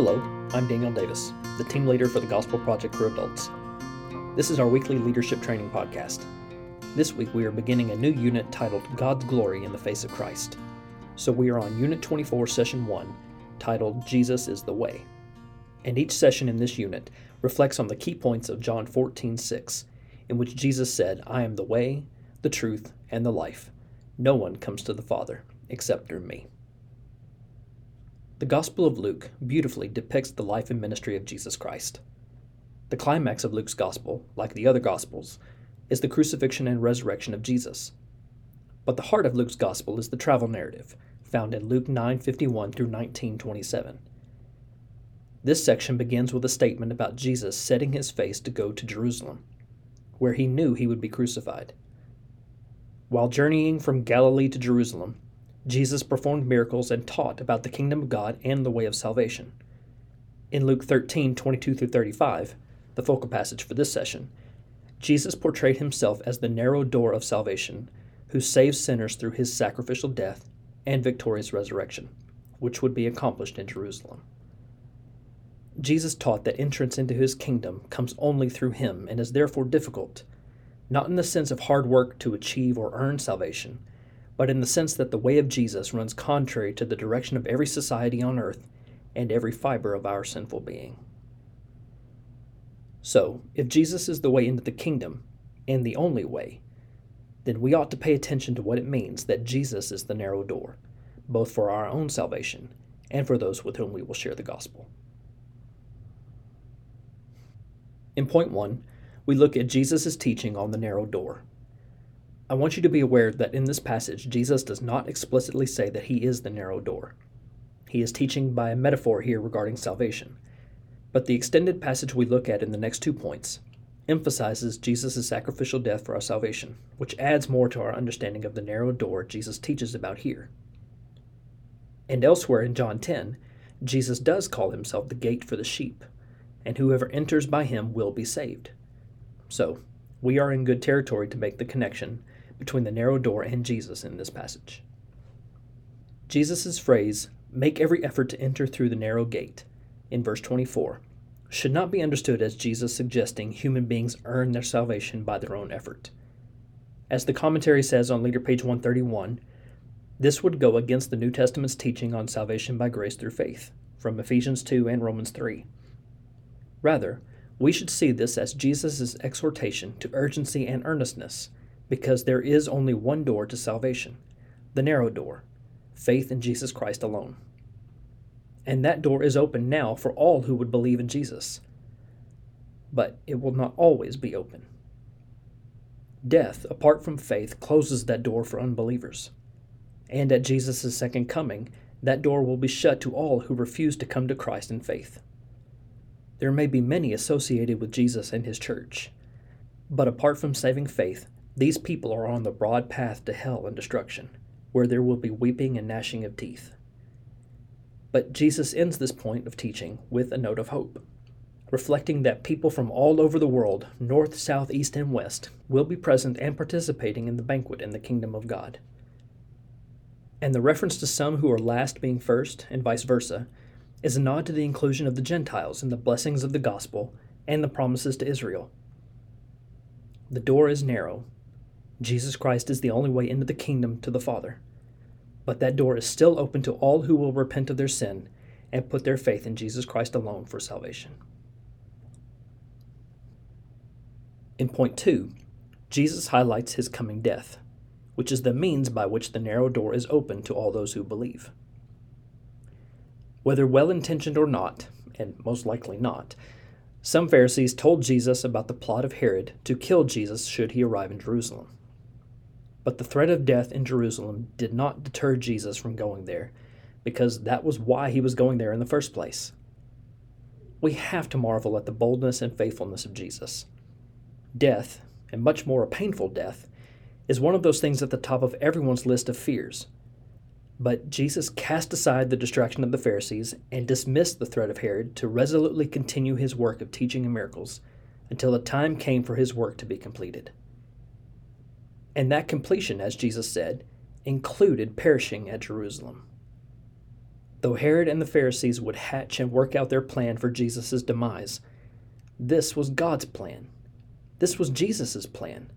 Hello, I'm Daniel Davis, the team leader for the Gospel Project for Adults. This is our weekly leadership training podcast. This week we are beginning a new unit titled God's Glory in the Face of Christ. So we are on Unit 24, Session 1, titled Jesus is the Way. And each session in this unit reflects on the key points of John 14, 6, in which Jesus said, I am the way, the truth, and the life. No one comes to the Father except through me. The Gospel of Luke beautifully depicts the life and ministry of Jesus Christ. The climax of Luke's Gospel, like the other Gospels, is the crucifixion and resurrection of Jesus. But the heart of Luke's Gospel is the travel narrative, found in Luke 9:51 through 19:27. This section begins with a statement about Jesus setting his face to go to Jerusalem, where he knew he would be crucified. While journeying from Galilee to Jerusalem, Jesus performed miracles and taught about the kingdom of God and the way of salvation. In Luke 13 22 through 35, the focal passage for this session, Jesus portrayed himself as the narrow door of salvation who saves sinners through his sacrificial death and victorious resurrection, which would be accomplished in Jerusalem. Jesus taught that entrance into his kingdom comes only through him and is therefore difficult, not in the sense of hard work to achieve or earn salvation but in the sense that the way of Jesus runs contrary to the direction of every society on earth and every fiber of our sinful being. So, if Jesus is the way into the kingdom, and the only way, then we ought to pay attention to what it means that Jesus is the narrow door, both for our own salvation and for those with whom we will share the gospel. In point one, we look at Jesus' teaching on the narrow door. I want you to be aware that in this passage, Jesus does not explicitly say that he is the narrow door. He is teaching by a metaphor here regarding salvation. But the extended passage we look at in the next two points emphasizes Jesus' sacrificial death for our salvation, which adds more to our understanding of the narrow door Jesus teaches about here. And elsewhere in John 10, Jesus does call himself the gate for the sheep, and whoever enters by him will be saved. So, we are in good territory to make the connection between the narrow door and Jesus in this passage. Jesus' phrase, make every effort to enter through the narrow gate, in verse 24, should not be understood as Jesus suggesting human beings earn their salvation by their own effort. As the commentary says on leader page 131, this would go against the New Testament's teaching on salvation by grace through faith, from Ephesians 2 and Romans 3. Rather, we should see this as Jesus' exhortation to urgency and earnestness because there is only one door to salvation the narrow door, faith in Jesus Christ alone. And that door is open now for all who would believe in Jesus. But it will not always be open. Death, apart from faith, closes that door for unbelievers. And at Jesus' second coming, that door will be shut to all who refuse to come to Christ in faith. There may be many associated with Jesus and his church, but apart from saving faith, these people are on the broad path to hell and destruction, where there will be weeping and gnashing of teeth. But Jesus ends this point of teaching with a note of hope, reflecting that people from all over the world, north, south, east, and west, will be present and participating in the banquet in the kingdom of God. And the reference to some who are last being first, and vice versa, is a nod to the inclusion of the Gentiles in the blessings of the gospel and the promises to Israel. The door is narrow, Jesus Christ is the only way into the kingdom to the Father. But that door is still open to all who will repent of their sin and put their faith in Jesus Christ alone for salvation. In point two, Jesus highlights his coming death, which is the means by which the narrow door is open to all those who believe. Whether well intentioned or not, and most likely not, some Pharisees told Jesus about the plot of Herod to kill Jesus should he arrive in Jerusalem. But the threat of death in Jerusalem did not deter Jesus from going there, because that was why he was going there in the first place. We have to marvel at the boldness and faithfulness of Jesus. Death, and much more a painful death, is one of those things at the top of everyone's list of fears. But Jesus cast aside the distraction of the Pharisees and dismissed the threat of Herod to resolutely continue his work of teaching and miracles until the time came for his work to be completed. And that completion, as Jesus said, included perishing at Jerusalem. Though Herod and the Pharisees would hatch and work out their plan for Jesus' demise, this was God's plan. This was Jesus' plan.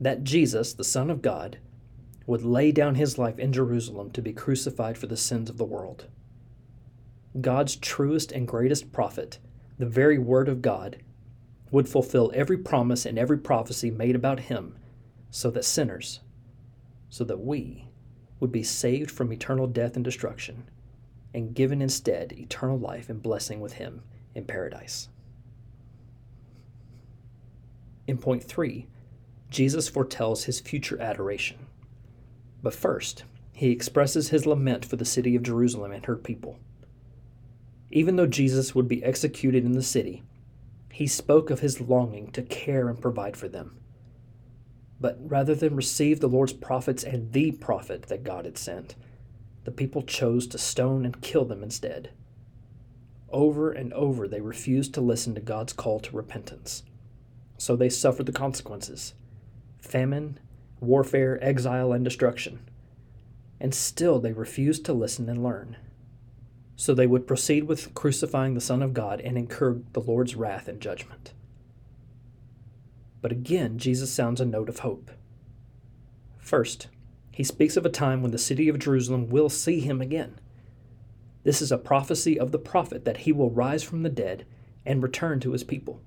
That Jesus, the Son of God, would lay down his life in Jerusalem to be crucified for the sins of the world. God's truest and greatest prophet, the very Word of God, would fulfill every promise and every prophecy made about him so that sinners, so that we, would be saved from eternal death and destruction and given instead eternal life and blessing with him in paradise. In point three, Jesus foretells his future adoration. But first, he expresses his lament for the city of Jerusalem and her people. Even though Jesus would be executed in the city, he spoke of his longing to care and provide for them. But rather than receive the Lord's prophets and the prophet that God had sent, the people chose to stone and kill them instead. Over and over, they refused to listen to God's call to repentance. So they suffered the consequences famine, warfare, exile, and destruction. And still they refused to listen and learn. So they would proceed with crucifying the Son of God and incur the Lord's wrath and judgment. But again, Jesus sounds a note of hope. First, he speaks of a time when the city of Jerusalem will see him again. This is a prophecy of the prophet that he will rise from the dead and return to his people.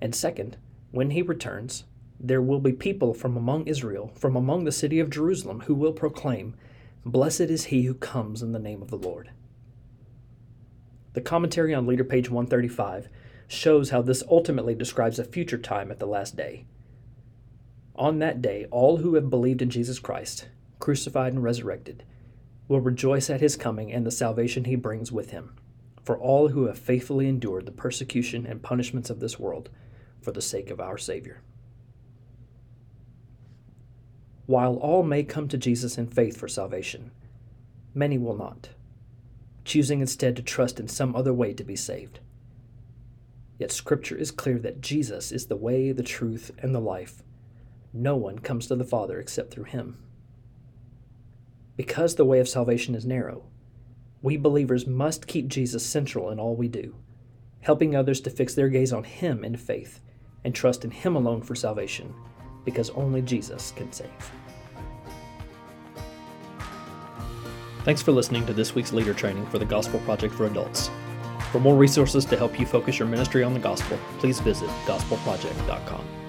And second, when he returns, there will be people from among Israel, from among the city of Jerusalem, who will proclaim, Blessed is he who comes in the name of the Lord. The commentary on Leader page 135 shows how this ultimately describes a future time at the last day. On that day, all who have believed in Jesus Christ, crucified and resurrected, will rejoice at his coming and the salvation he brings with him, for all who have faithfully endured the persecution and punishments of this world for the sake of our Savior. While all may come to Jesus in faith for salvation, many will not, choosing instead to trust in some other way to be saved. Yet Scripture is clear that Jesus is the way, the truth, and the life. No one comes to the Father except through him. Because the way of salvation is narrow, we believers must keep Jesus central in all we do, helping others to fix their gaze on Him in faith and trust in Him alone for salvation, because only Jesus can save. Thanks for listening to this week's leader training for the Gospel Project for Adults. For more resources to help you focus your ministry on the gospel, please visit gospelproject.com.